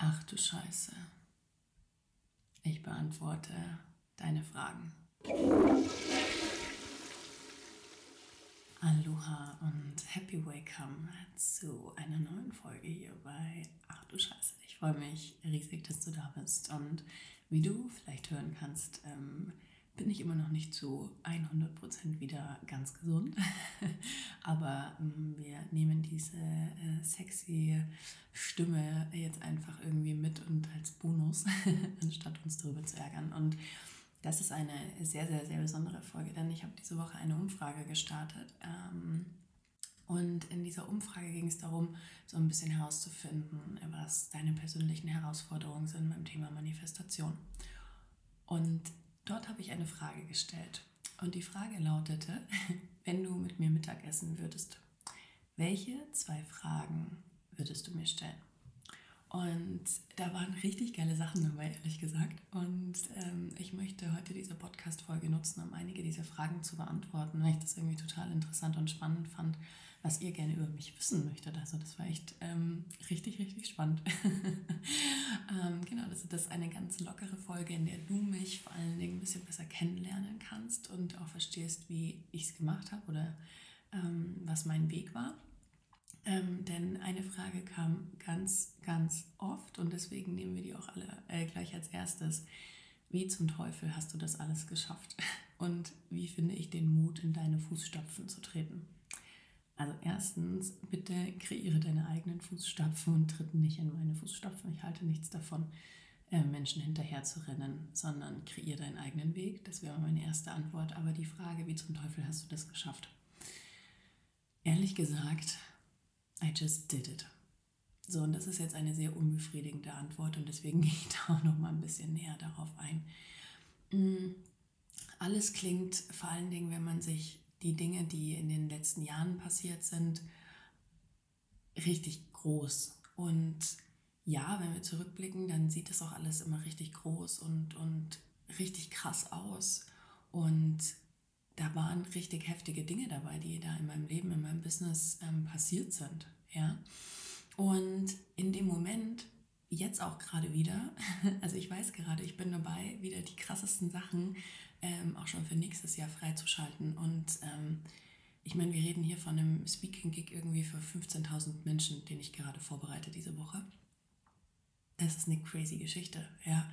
Ach du Scheiße. Ich beantworte deine Fragen. Aloha und happy welcome zu einer neuen Folge hier bei Ach du Scheiße. Ich freue mich riesig, dass du da bist. Und wie du vielleicht hören kannst, ähm, bin ich immer noch nicht zu 100% wieder ganz gesund. Aber ähm, wir nehmen diese äh, sexy Stimme jetzt einfach irgendwie mit und als Bonus, anstatt uns darüber zu ärgern. Und das ist eine sehr, sehr, sehr besondere Folge, denn ich habe diese Woche eine Umfrage gestartet. Ähm, und in dieser Umfrage ging es darum, so ein bisschen herauszufinden, was deine persönlichen Herausforderungen sind beim Thema Manifestation. Und Dort habe ich eine Frage gestellt. Und die Frage lautete, wenn du mit mir Mittagessen würdest, welche zwei Fragen würdest du mir stellen? Und da waren richtig geile Sachen dabei, ehrlich gesagt. Und ähm, ich möchte heute diese Podcast-Folge nutzen, um einige dieser Fragen zu beantworten, weil ich das irgendwie total interessant und spannend fand, was ihr gerne über mich wissen möchtet. Also das war echt ähm, richtig, richtig spannend. ähm, genau, das ist eine ganz lockere Folge, in der du mich vor allen Dingen ein bisschen besser kennenlernen kannst und auch verstehst, wie ich es gemacht habe oder ähm, was mein Weg war. Ähm, denn eine Frage kam ganz, ganz oft und deswegen nehmen wir die auch alle äh, gleich als erstes. Wie zum Teufel hast du das alles geschafft? Und wie finde ich den Mut, in deine Fußstapfen zu treten? Also erstens, bitte kreiere deine eigenen Fußstapfen und tritt nicht in meine Fußstapfen. Ich halte nichts davon, äh, Menschen hinterher zu rennen, sondern kreiere deinen eigenen Weg. Das wäre meine erste Antwort. Aber die Frage, wie zum Teufel hast du das geschafft? Ehrlich gesagt, I just did it. So, und das ist jetzt eine sehr unbefriedigende Antwort und deswegen gehe ich da auch noch mal ein bisschen näher darauf ein. Mm, alles klingt vor allen Dingen, wenn man sich die Dinge, die in den letzten Jahren passiert sind, richtig groß. Und ja, wenn wir zurückblicken, dann sieht das auch alles immer richtig groß und, und richtig krass aus. Und da waren richtig heftige Dinge dabei, die da in meinem Leben, in meinem Business ähm, passiert sind. Ja? Und in dem Moment, jetzt auch gerade wieder, also ich weiß gerade, ich bin dabei, wieder die krassesten Sachen ähm, auch schon für nächstes Jahr freizuschalten. Und ähm, ich meine, wir reden hier von einem Speaking-Gig irgendwie für 15.000 Menschen, den ich gerade vorbereite diese Woche. Das ist eine crazy Geschichte, ja.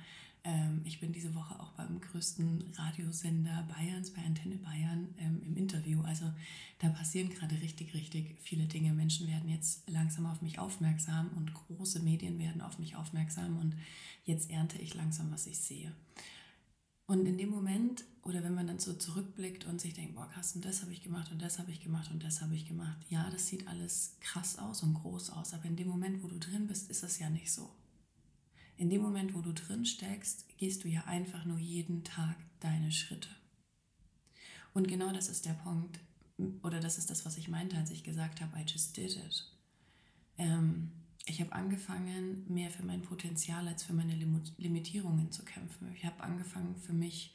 Ähm, ich bin diese Woche auch beim größten Radiosender Bayerns, bei Antenne Bayern, ähm, im Interview. Also da passieren gerade richtig, richtig viele Dinge. Menschen werden jetzt langsam auf mich aufmerksam und große Medien werden auf mich aufmerksam und jetzt ernte ich langsam, was ich sehe. Und in dem Moment, oder wenn man dann so zurückblickt und sich denkt, boah, Carsten, das habe ich gemacht und das habe ich gemacht und das habe ich gemacht. Ja, das sieht alles krass aus und groß aus, aber in dem Moment, wo du drin bist, ist es ja nicht so. In dem Moment, wo du drin steckst, gehst du ja einfach nur jeden Tag deine Schritte. Und genau das ist der Punkt, oder das ist das, was ich meinte, als ich gesagt habe, I just did it. Ähm, ich habe angefangen, mehr für mein Potenzial als für meine Limitierungen zu kämpfen. Ich habe angefangen, für mich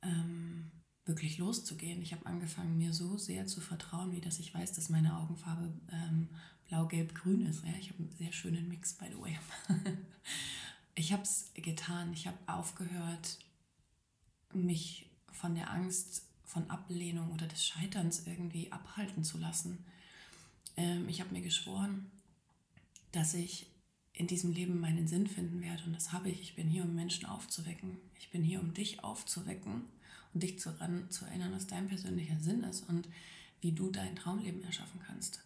ähm, wirklich loszugehen. Ich habe angefangen, mir so sehr zu vertrauen, wie dass ich weiß, dass meine Augenfarbe ähm, blau, gelb, grün ist. Ja, ich habe einen sehr schönen Mix, by the way. ich habe es getan. Ich habe aufgehört, mich von der Angst, von Ablehnung oder des Scheiterns irgendwie abhalten zu lassen. Ähm, ich habe mir geschworen, dass ich in diesem Leben meinen Sinn finden werde. Und das habe ich. Ich bin hier, um Menschen aufzuwecken. Ich bin hier, um dich aufzuwecken und dich daran zu erinnern, was dein persönlicher Sinn ist und wie du dein Traumleben erschaffen kannst.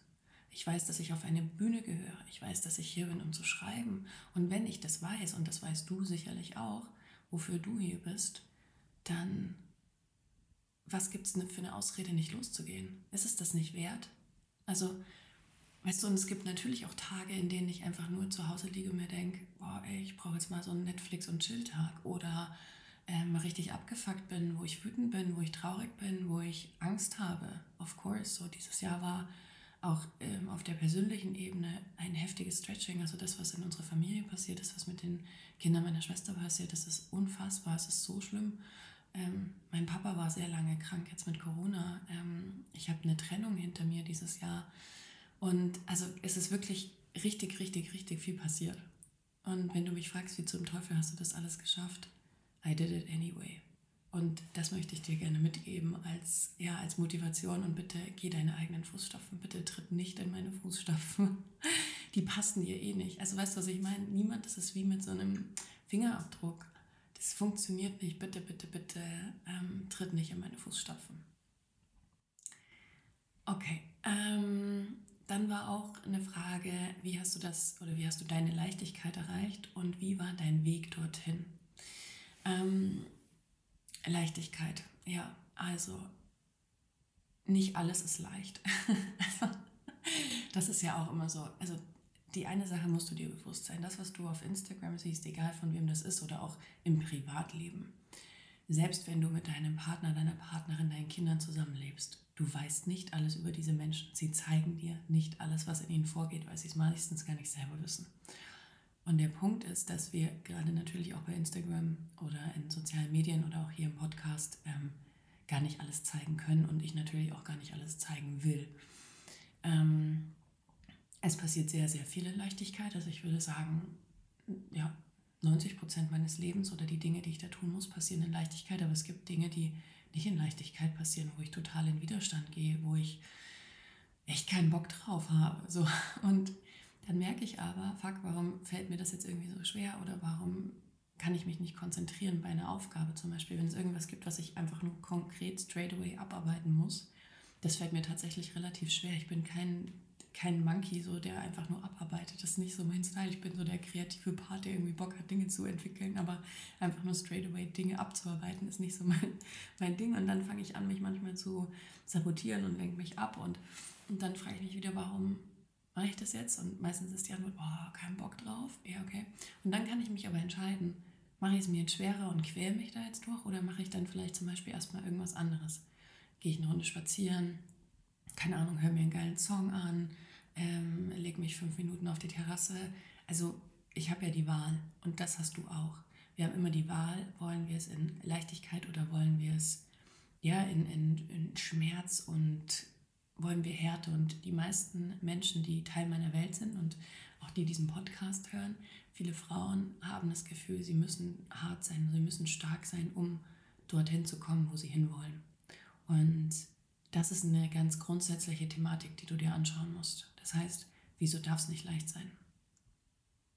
Ich weiß, dass ich auf eine Bühne gehöre. Ich weiß, dass ich hier bin, um zu schreiben. Und wenn ich das weiß, und das weißt du sicherlich auch, wofür du hier bist, dann was gibt es für eine Ausrede, nicht loszugehen? Ist es das nicht wert? Also Weißt du, und es gibt natürlich auch Tage, in denen ich einfach nur zu Hause liege und mir denke, boah, ey, ich brauche jetzt mal so einen Netflix- und Chill-Tag. Oder ähm, richtig abgefuckt bin, wo ich wütend bin, wo ich traurig bin, wo ich Angst habe. Of course, so dieses Jahr war auch ähm, auf der persönlichen Ebene ein heftiges Stretching. Also das, was in unserer Familie passiert ist, was mit den Kindern meiner Schwester passiert, das ist unfassbar, es ist so schlimm. Ähm, mein Papa war sehr lange krank jetzt mit Corona. Ähm, ich habe eine Trennung hinter mir dieses Jahr. Und also es ist wirklich richtig, richtig, richtig viel passiert. Und wenn du mich fragst, wie zum Teufel hast du das alles geschafft, I did it anyway. Und das möchte ich dir gerne mitgeben als, ja, als Motivation. Und bitte geh deine eigenen Fußstapfen. Bitte tritt nicht in meine Fußstapfen. Die passen dir eh nicht. Also weißt du, was ich meine? Niemand, das ist wie mit so einem Fingerabdruck. Das funktioniert nicht. Bitte, bitte, bitte ähm, tritt nicht in meine Fußstapfen. Okay. Ähm, dann war auch eine Frage, wie hast du das oder wie hast du deine Leichtigkeit erreicht und wie war dein Weg dorthin? Ähm, Leichtigkeit, ja, also nicht alles ist leicht. also, das ist ja auch immer so. Also die eine Sache musst du dir bewusst sein. Das, was du auf Instagram siehst, egal von wem das ist oder auch im Privatleben. Selbst wenn du mit deinem Partner, deiner Partnerin, deinen Kindern zusammenlebst, du weißt nicht alles über diese Menschen. Sie zeigen dir nicht alles, was in ihnen vorgeht, weil sie es meistens gar nicht selber wissen. Und der Punkt ist, dass wir gerade natürlich auch bei Instagram oder in sozialen Medien oder auch hier im Podcast ähm, gar nicht alles zeigen können und ich natürlich auch gar nicht alles zeigen will. Ähm, es passiert sehr, sehr viel in Leichtigkeit. Also ich würde sagen, ja, 90 Prozent meines Lebens oder die Dinge, die ich da tun muss, passieren in Leichtigkeit. Aber es gibt Dinge, die nicht in Leichtigkeit passieren, wo ich total in Widerstand gehe, wo ich echt keinen Bock drauf habe. So. Und dann merke ich aber, fuck, warum fällt mir das jetzt irgendwie so schwer oder warum kann ich mich nicht konzentrieren bei einer Aufgabe zum Beispiel, wenn es irgendwas gibt, was ich einfach nur konkret straight away abarbeiten muss. Das fällt mir tatsächlich relativ schwer. Ich bin kein, kein Monkey, so, der einfach nur abarbeitet. Das ist nicht so mein Style. Ich bin so der kreative Part, der irgendwie Bock hat, Dinge zu entwickeln, aber einfach nur straight away Dinge abzuarbeiten ist nicht so mein, mein Ding. Und dann fange ich an, mich manchmal zu sabotieren und lenke mich ab. Und, und dann frage ich mich wieder, warum mache ich das jetzt? Und meistens ist die Antwort, oh, kein Bock drauf. Ja, okay. Und dann kann ich mich aber entscheiden, mache ich es mir jetzt schwerer und quäle mich da jetzt durch oder mache ich dann vielleicht zum Beispiel erstmal irgendwas anderes? Gehe ich eine Runde spazieren, keine Ahnung, höre mir einen geilen Song an, ähm, lege mich fünf Minuten auf die Terrasse. Also ich habe ja die Wahl und das hast du auch. Wir haben immer die Wahl, wollen wir es in Leichtigkeit oder wollen wir es ja, in, in, in Schmerz und wollen wir Härte. Und die meisten Menschen, die Teil meiner Welt sind und auch die diesen Podcast hören, viele Frauen haben das Gefühl, sie müssen hart sein, sie müssen stark sein, um dorthin zu kommen, wo sie hinwollen. Und das ist eine ganz grundsätzliche Thematik, die du dir anschauen musst. Das heißt, wieso darf es nicht leicht sein?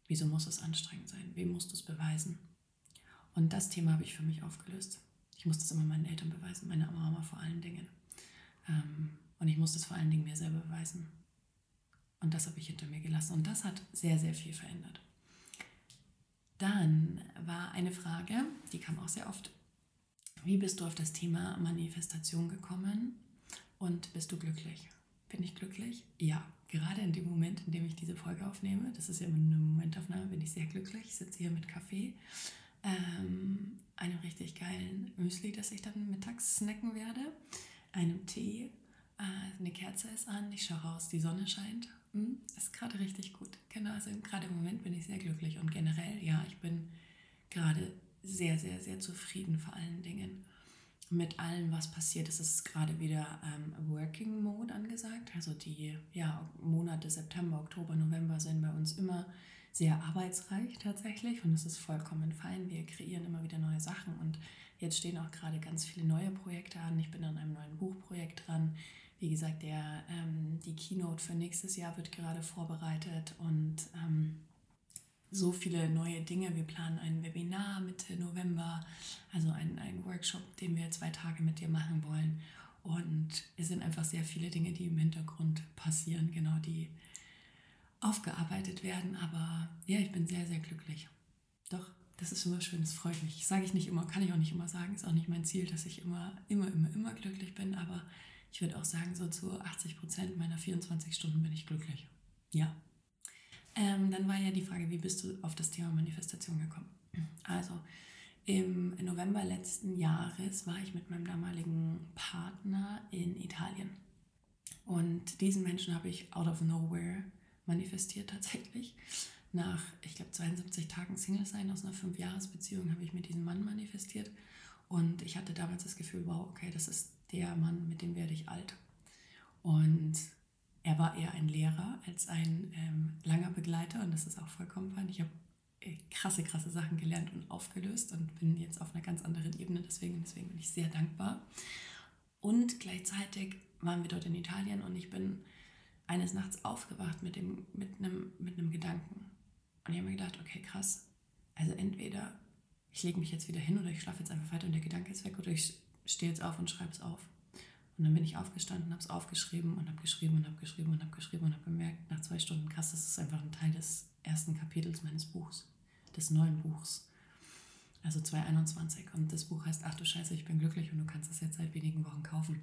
Wieso muss es anstrengend sein? Wem musst du es beweisen? Und das Thema habe ich für mich aufgelöst. Ich muss das immer meinen Eltern beweisen, meiner Mama vor allen Dingen. Ähm, und ich musste es vor allen Dingen mir selber beweisen. Und das habe ich hinter mir gelassen. Und das hat sehr, sehr viel verändert. Dann war eine Frage, die kam auch sehr oft. Wie bist du auf das Thema Manifestation gekommen und bist du glücklich? Bin ich glücklich? Ja, gerade in dem Moment, in dem ich diese Folge aufnehme, das ist ja eine Momentaufnahme, bin ich sehr glücklich. Ich sitze hier mit Kaffee, ähm, einem richtig geilen Müsli, das ich dann mittags snacken werde, einem Tee Ah, eine Kerze ist an, ich schaue raus, die Sonne scheint. Hm, ist gerade richtig gut. Genau, also gerade im Moment bin ich sehr glücklich und generell, ja, ich bin gerade sehr, sehr, sehr zufrieden vor allen Dingen mit allem, was passiert ist. Ist gerade wieder ähm, Working Mode angesagt. Also die ja, Monate September, Oktober, November sind bei uns immer sehr arbeitsreich tatsächlich und es ist vollkommen fein. Wir kreieren immer wieder neue Sachen und jetzt stehen auch gerade ganz viele neue Projekte an. Ich bin an einem neuen Buchprojekt dran. Wie gesagt, der, ähm, die Keynote für nächstes Jahr wird gerade vorbereitet und ähm, so viele neue Dinge. Wir planen ein Webinar Mitte November, also einen, einen Workshop, den wir zwei Tage mit dir machen wollen. Und es sind einfach sehr viele Dinge, die im Hintergrund passieren, genau die aufgearbeitet werden. Aber ja, ich bin sehr, sehr glücklich. Doch, das ist immer schön, das freut mich. Sage ich nicht immer, kann ich auch nicht immer sagen. Ist auch nicht mein Ziel, dass ich immer, immer, immer, immer glücklich bin. Aber ich würde auch sagen, so zu 80 Prozent meiner 24 Stunden bin ich glücklich. Ja. Ähm, dann war ja die Frage, wie bist du auf das Thema Manifestation gekommen? Also, im November letzten Jahres war ich mit meinem damaligen Partner in Italien. Und diesen Menschen habe ich out of nowhere manifestiert tatsächlich. Nach, ich glaube, 72 Tagen Single sein aus einer 5-Jahres-Beziehung habe ich mit diesem Mann manifestiert. Und ich hatte damals das Gefühl, wow, okay, das ist der Mann, mit dem werde ich alt. Und er war eher ein Lehrer als ein ähm, langer Begleiter und das ist auch vollkommen fein. Ich habe krasse, krasse Sachen gelernt und aufgelöst und bin jetzt auf einer ganz anderen Ebene. Deswegen, deswegen bin ich sehr dankbar. Und gleichzeitig waren wir dort in Italien und ich bin eines Nachts aufgewacht mit, dem, mit, einem, mit einem Gedanken. Und ich habe mir gedacht, okay, krass. Also entweder ich lege mich jetzt wieder hin oder ich schlafe jetzt einfach weiter und der Gedanke ist weg oder ich stehe jetzt auf und schreibe es auf. Und dann bin ich aufgestanden, habe es aufgeschrieben und habe geschrieben und habe geschrieben und habe geschrieben und habe gemerkt, nach zwei Stunden, krass, das ist einfach ein Teil des ersten Kapitels meines Buchs, des neuen Buchs. Also 2021. Und das Buch heißt Ach du Scheiße, ich bin glücklich und du kannst es jetzt seit wenigen Wochen kaufen.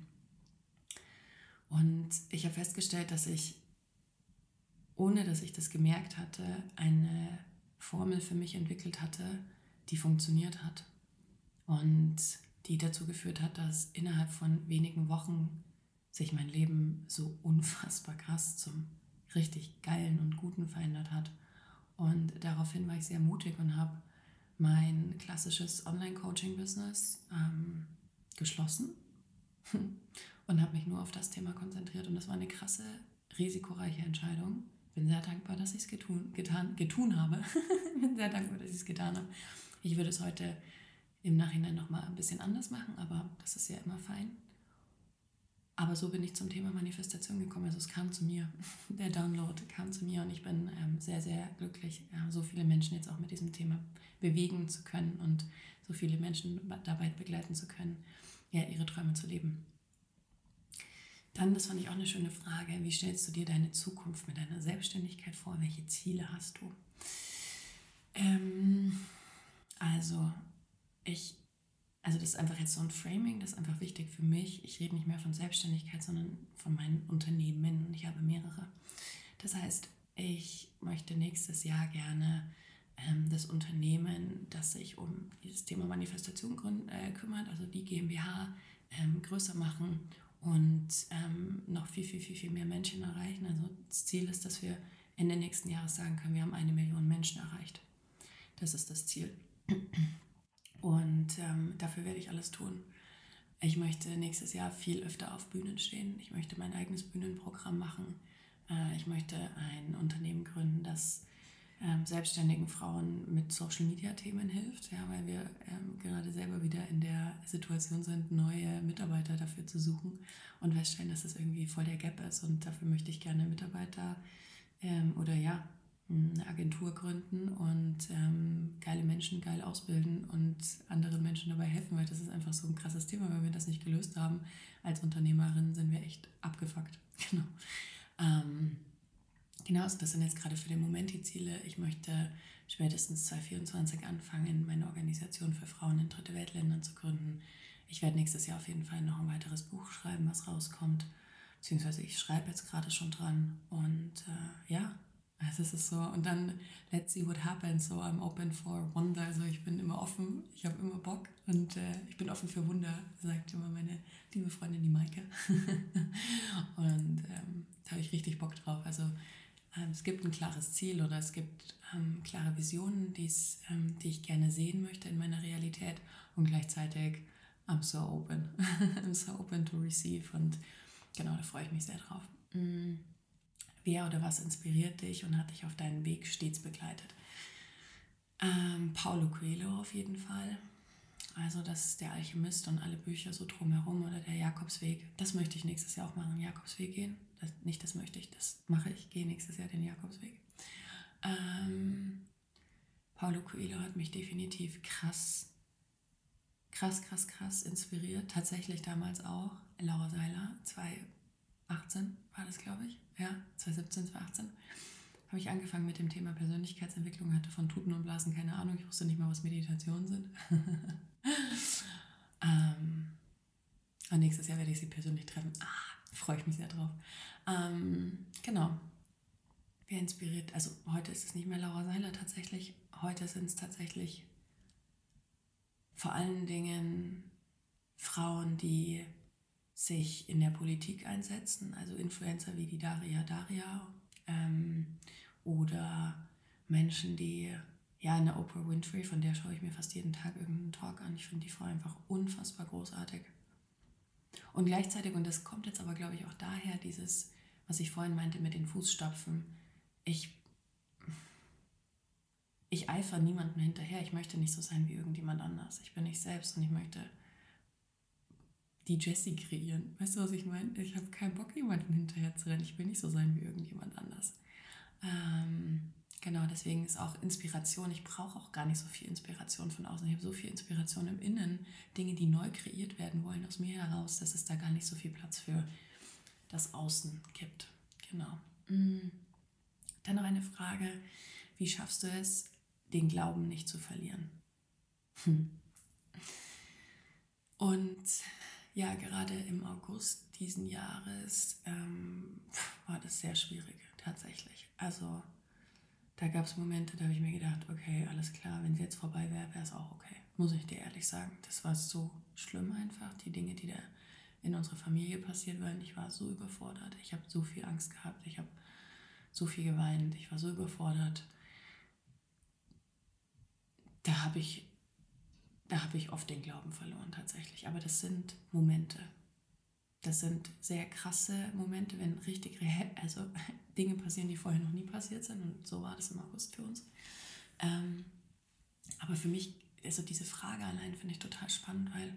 Und ich habe festgestellt, dass ich, ohne dass ich das gemerkt hatte, eine Formel für mich entwickelt hatte, die funktioniert hat. Und die dazu geführt hat, dass innerhalb von wenigen Wochen sich mein Leben so unfassbar krass zum richtig geilen und guten verändert hat. Und daraufhin war ich sehr mutig und habe mein klassisches Online-Coaching-Business ähm, geschlossen und habe mich nur auf das Thema konzentriert. Und das war eine krasse, risikoreiche Entscheidung. Bin sehr dankbar, dass ich es getun, getan, habe. Bin sehr dankbar, dass ich es getan habe. Ich würde es heute im Nachhinein nochmal ein bisschen anders machen, aber das ist ja immer fein. Aber so bin ich zum Thema Manifestation gekommen. Also es kam zu mir, der Download kam zu mir und ich bin ähm, sehr, sehr glücklich, ja, so viele Menschen jetzt auch mit diesem Thema bewegen zu können und so viele Menschen dabei begleiten zu können, ja, ihre Träume zu leben. Dann, das fand ich auch eine schöne Frage, wie stellst du dir deine Zukunft mit deiner Selbstständigkeit vor? Welche Ziele hast du? Ähm, also ich, also das ist einfach jetzt so ein Framing, das ist einfach wichtig für mich. Ich rede nicht mehr von Selbstständigkeit, sondern von meinen Unternehmen. Ich habe mehrere. Das heißt, ich möchte nächstes Jahr gerne ähm, das Unternehmen, das sich um dieses Thema Manifestation äh, kümmert, also die GmbH, ähm, größer machen und ähm, noch viel, viel, viel, viel mehr Menschen erreichen. Also das Ziel ist, dass wir Ende nächsten Jahres sagen können, wir haben eine Million Menschen erreicht. Das ist das Ziel. Und ähm, dafür werde ich alles tun. Ich möchte nächstes Jahr viel öfter auf Bühnen stehen. Ich möchte mein eigenes Bühnenprogramm machen. Äh, ich möchte ein Unternehmen gründen, das ähm, selbstständigen Frauen mit Social-Media-Themen hilft, ja, weil wir ähm, gerade selber wieder in der Situation sind, neue Mitarbeiter dafür zu suchen und feststellen, dass das irgendwie voll der Gap ist. Und dafür möchte ich gerne Mitarbeiter ähm, oder ja, eine Agentur gründen und ähm, geile Menschen geil ausbilden und anderen Menschen dabei helfen, weil das ist einfach so ein krasses Thema. Wenn wir das nicht gelöst haben als Unternehmerin, sind wir echt abgefuckt. Genau. Ähm, genau, also das sind jetzt gerade für den Moment die Ziele. Ich möchte spätestens 2024 anfangen, meine Organisation für Frauen in Dritte Weltländern zu gründen. Ich werde nächstes Jahr auf jeden Fall noch ein weiteres Buch schreiben, was rauskommt. Beziehungsweise ich schreibe jetzt gerade schon dran. Und äh, ja, also es ist so, und dann let's see what happens. So, I'm open for wonder. Also ich bin immer offen, ich habe immer Bock und äh, ich bin offen für Wunder, sagt immer meine liebe Freundin, die Maike. und ähm, da habe ich richtig Bock drauf. Also ähm, es gibt ein klares Ziel oder es gibt ähm, klare Visionen, ähm, die ich gerne sehen möchte in meiner Realität und gleichzeitig I'm so open. I'm so open to receive und genau, da freue ich mich sehr drauf. Mm. Wer oder was inspiriert dich und hat dich auf deinen Weg stets begleitet? Ähm, Paulo Coelho auf jeden Fall. Also das ist der Alchemist und alle Bücher so drumherum oder der Jakobsweg. Das möchte ich nächstes Jahr auch machen, Jakobsweg gehen. Das, nicht das möchte ich, das mache ich. Gehe nächstes Jahr den Jakobsweg. Ähm, Paulo Coelho hat mich definitiv krass, krass, krass, krass inspiriert. Tatsächlich damals auch. Laura Seiler, 2018 war das, glaube ich ja, 2017, 2018, habe ich angefangen mit dem Thema Persönlichkeitsentwicklung, hatte von Tuten und Blasen keine Ahnung, ich wusste nicht mal, was Meditationen sind. ähm, und nächstes Jahr werde ich sie persönlich treffen. Ah, freue ich mich sehr drauf. Ähm, genau. Wer inspiriert, also heute ist es nicht mehr Laura Seiler tatsächlich, heute sind es tatsächlich vor allen Dingen Frauen, die sich in der Politik einsetzen, also Influencer wie die Daria Daria ähm, oder Menschen, die ja in der Oprah Winfrey, von der schaue ich mir fast jeden Tag irgendeinen Talk an. Ich finde die Frau einfach unfassbar großartig. Und gleichzeitig, und das kommt jetzt aber, glaube ich, auch daher, dieses, was ich vorhin meinte mit den Fußstapfen, ich ich eifere niemandem hinterher. Ich möchte nicht so sein wie irgendjemand anders. Ich bin ich selbst und ich möchte die Jessie kreieren. Weißt du, was ich meine? Ich habe keinen Bock, jemandem hinterher zu rennen. Ich will nicht so sein wie irgendjemand anders. Ähm, genau, deswegen ist auch Inspiration. Ich brauche auch gar nicht so viel Inspiration von außen. Ich habe so viel Inspiration im Innen. Dinge, die neu kreiert werden wollen aus mir heraus, dass es da gar nicht so viel Platz für das Außen gibt. Genau. Mm. Dann noch eine Frage. Wie schaffst du es, den Glauben nicht zu verlieren? Hm. Und ja, gerade im August diesen Jahres ähm, war das sehr schwierig, tatsächlich. Also da gab es Momente, da habe ich mir gedacht, okay, alles klar, wenn sie jetzt vorbei wäre, wäre es auch okay. Muss ich dir ehrlich sagen. Das war so schlimm einfach, die Dinge, die da in unserer Familie passiert waren. Ich war so überfordert. Ich habe so viel Angst gehabt. Ich habe so viel geweint. Ich war so überfordert. Da habe ich da habe ich oft den Glauben verloren tatsächlich. Aber das sind Momente. Das sind sehr krasse Momente, wenn richtig also Dinge passieren, die vorher noch nie passiert sind. Und so war das im August für uns. Ähm, aber für mich, also diese Frage allein finde ich total spannend, weil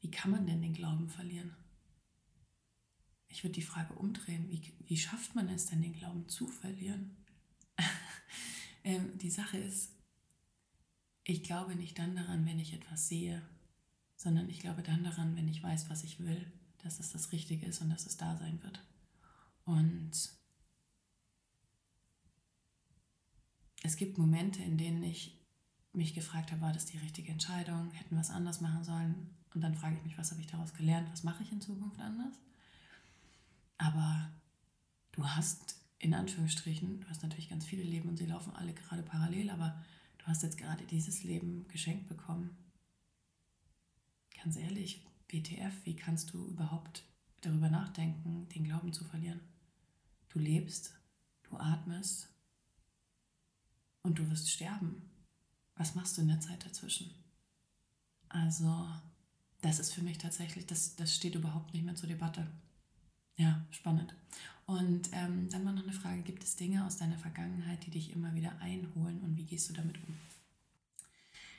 wie kann man denn den Glauben verlieren? Ich würde die Frage umdrehen, wie, wie schafft man es denn, den Glauben zu verlieren? ähm, die Sache ist, ich glaube nicht dann daran, wenn ich etwas sehe, sondern ich glaube dann daran, wenn ich weiß, was ich will, dass es das Richtige ist und dass es da sein wird. Und es gibt Momente, in denen ich mich gefragt habe, war das die richtige Entscheidung, hätten wir es anders machen sollen? Und dann frage ich mich, was habe ich daraus gelernt, was mache ich in Zukunft anders? Aber du hast in Anführungsstrichen, du hast natürlich ganz viele Leben und sie laufen alle gerade parallel, aber du hast jetzt gerade dieses Leben geschenkt bekommen. Ganz ehrlich, WTF, wie kannst du überhaupt darüber nachdenken, den Glauben zu verlieren? Du lebst, du atmest und du wirst sterben. Was machst du in der Zeit dazwischen? Also, das ist für mich tatsächlich, das, das steht überhaupt nicht mehr zur Debatte. Ja, spannend. Und ähm, dann war noch eine Frage, gibt es Dinge aus deiner Vergangenheit, die dich immer wieder einholen und wie gehst du damit um?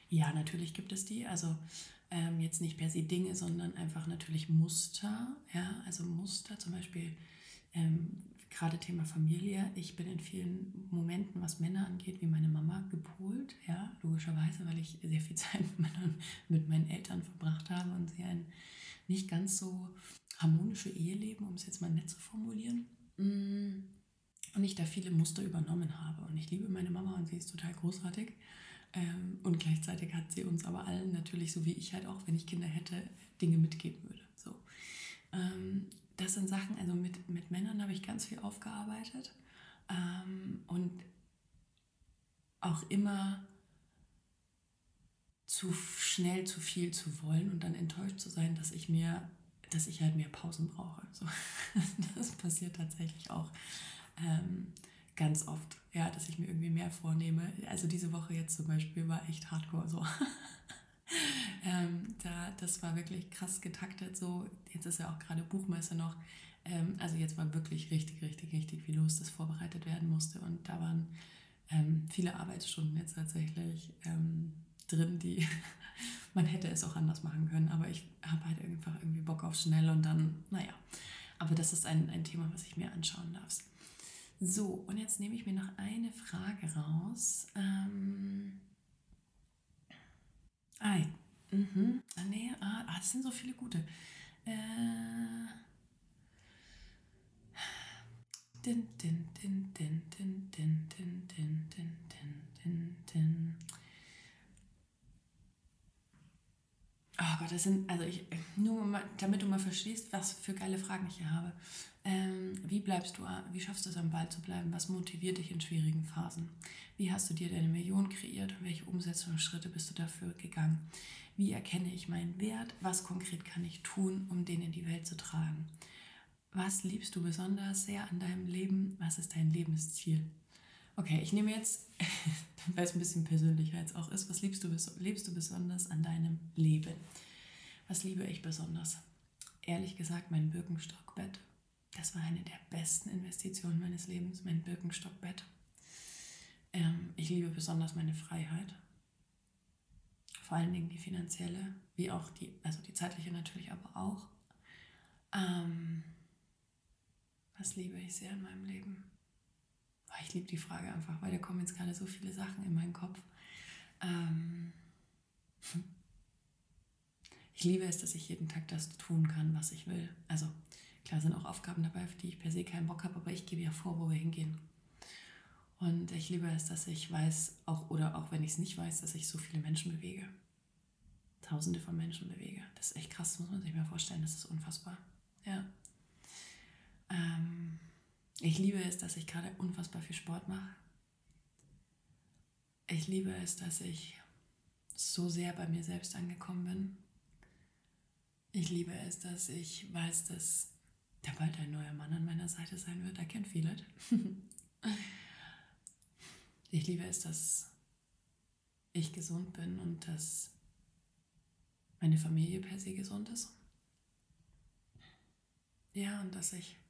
Ja, natürlich gibt es die. Also ähm, jetzt nicht per se Dinge, sondern einfach natürlich Muster. Ja, also Muster zum Beispiel ähm, gerade Thema Familie. Ich bin in vielen Momenten, was Männer angeht, wie meine Mama gepolt. Ja, logischerweise, weil ich sehr viel Zeit mit meinen, mit meinen Eltern verbracht habe und sie ein nicht ganz so harmonische Ehe leben, um es jetzt mal nett zu formulieren. Mm. Und ich da viele Muster übernommen habe. Und ich liebe meine Mama und sie ist total großartig. Ähm, und gleichzeitig hat sie uns aber allen natürlich, so wie ich halt auch, wenn ich Kinder hätte, Dinge mitgeben würde. So. Ähm, das sind Sachen, also mit, mit Männern habe ich ganz viel aufgearbeitet. Ähm, und auch immer zu schnell zu viel zu wollen und dann enttäuscht zu sein, dass ich mir dass ich halt mehr Pausen brauche. So, das passiert tatsächlich auch ähm, ganz oft, ja, dass ich mir irgendwie mehr vornehme. Also diese Woche jetzt zum Beispiel war echt hardcore so. ähm, da, das war wirklich krass getaktet so. Jetzt ist ja auch gerade Buchmesse noch. Ähm, also jetzt war wirklich richtig, richtig, richtig viel los, das vorbereitet werden musste. Und da waren ähm, viele Arbeitsstunden jetzt tatsächlich ähm, drin, die man hätte es auch anders machen können, aber ich habe halt einfach irgendwie Bock auf schnell und dann, naja. Aber das ist ein, ein Thema, was ich mir anschauen darf. So, und jetzt nehme ich mir noch eine Frage raus. Ähm, ah, mhm, ah, nee, ah, das sind so viele gute. Äh, din, din, din, din, din, din, din, din, din, din, din. Oh Gott, das sind, also ich, nur mal, damit du mal verstehst, was für geile Fragen ich hier habe. Ähm, wie bleibst du, wie schaffst du es am Ball zu bleiben? Was motiviert dich in schwierigen Phasen? Wie hast du dir deine Million kreiert welche Umsetzungsschritte bist du dafür gegangen? Wie erkenne ich meinen Wert? Was konkret kann ich tun, um den in die Welt zu tragen? Was liebst du besonders sehr an deinem Leben? Was ist dein Lebensziel? Okay, ich nehme jetzt, weil es ein bisschen persönlicher jetzt auch ist, was liebst du, lebst du besonders an deinem Leben? Was liebe ich besonders? Ehrlich gesagt, mein Ähm, ich liebe besonders meine Freiheit. Vor allen Dingen die finanzielle, wie auch die, also die zeitliche natürlich aber auch. Ähm, was liebe ich sehr in meinem Leben? Ich liebe die Frage einfach, weil da kommen jetzt gerade so viele Sachen in meinen Kopf. Ähm, ich liebe es, dass ich jeden Tag das tun kann, was ich will. Also klar sind auch Aufgaben dabei, für die ich per se keinen Bock habe, aber ich gebe ja vor, wo wir hingehen. Und ich liebe es, dass ich weiß, auch oder auch wenn ich es nicht weiß, dass ich so viele Menschen bewege. Tausende von Menschen bewege. Das ist echt krass, das muss man sich mal vorstellen, das ist unfassbar. Ja. Ähm, ich liebe es, dass ich gerade unfassbar viel Sport mache. Ich liebe es, dass ich so sehr bei mir selbst angekommen bin. Ich liebe es, dass ich weiß, dass da bald ein neuer Mann an meiner Seite sein wird. Can feel it. ich liebe es, dass ich gesund bin und dass meine Familie per se gesund ist. Ja, und dass ich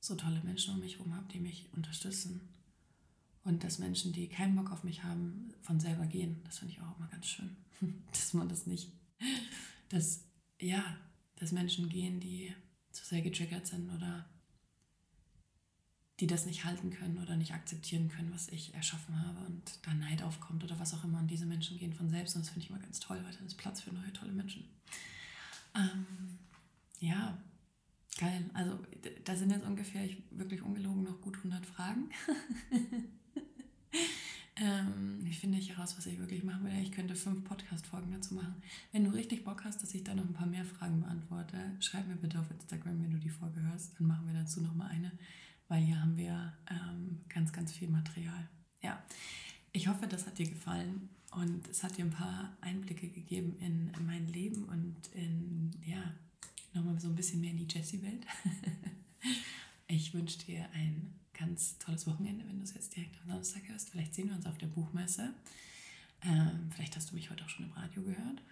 so tolle Menschen um mich herum habe, die mich unterstützen. Und dass Menschen, die keinen Bock auf mich haben, von selber gehen. Das finde ich auch immer ganz schön. dass man das nicht, dass, ja, dass Menschen gehen, die zu sehr getriggert sind oder die das nicht halten können oder nicht akzeptieren können, was ich erschaffen habe und da Neid aufkommt oder was auch immer. Und diese Menschen gehen von selbst und das finde ich immer ganz toll, weil dann ist Platz für neue tolle Menschen. Ähm, ja, geil. Also da sind jetzt ungefähr, ich, wirklich ungelogen, noch gut 100 Fragen. Ähm, wie finde ich heraus, was ich wirklich machen will? Ich könnte fünf Podcast-Folgen dazu machen. Wenn du richtig Bock hast, dass ich da noch ein paar mehr Fragen beantworte, schreib mir bitte auf Instagram, wenn du die Folge hörst. Dann machen wir dazu nochmal eine, weil hier haben wir ähm, ganz, ganz viel Material. Ja, ich hoffe, das hat dir gefallen und es hat dir ein paar Einblicke gegeben in mein Leben und in, ja, nochmal so ein bisschen mehr in die Jessie-Welt. ich wünsche dir ein ganz tolles Wochenende, wenn du es jetzt direkt am Samstag hörst. Vielleicht sehen wir uns auf der Buchmesse. Ähm, vielleicht hast du mich heute auch schon im Radio gehört.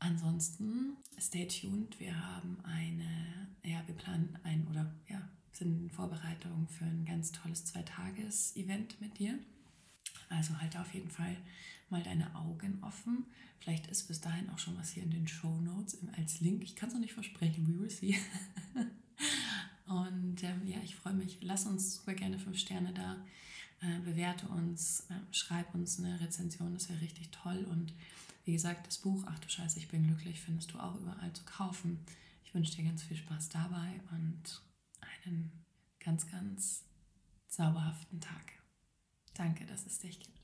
Ansonsten, stay tuned. Wir haben eine, ja, wir planen ein oder ja, sind in Vorbereitung für ein ganz tolles Zweitages-Event mit dir. Also halte auf jeden Fall mal deine Augen offen. Vielleicht ist bis dahin auch schon was hier in den Show Notes als Link. Ich kann es noch nicht versprechen, we will see. Und ähm, ja, ich freue mich. Lass uns super gerne fünf Sterne da. Äh, bewerte uns, äh, schreib uns eine Rezension, das wäre richtig toll. Und wie gesagt, das Buch, ach du Scheiße, ich bin glücklich, findest du auch überall zu kaufen. Ich wünsche dir ganz viel Spaß dabei und einen ganz, ganz zauberhaften Tag. Danke, dass es dich gibt.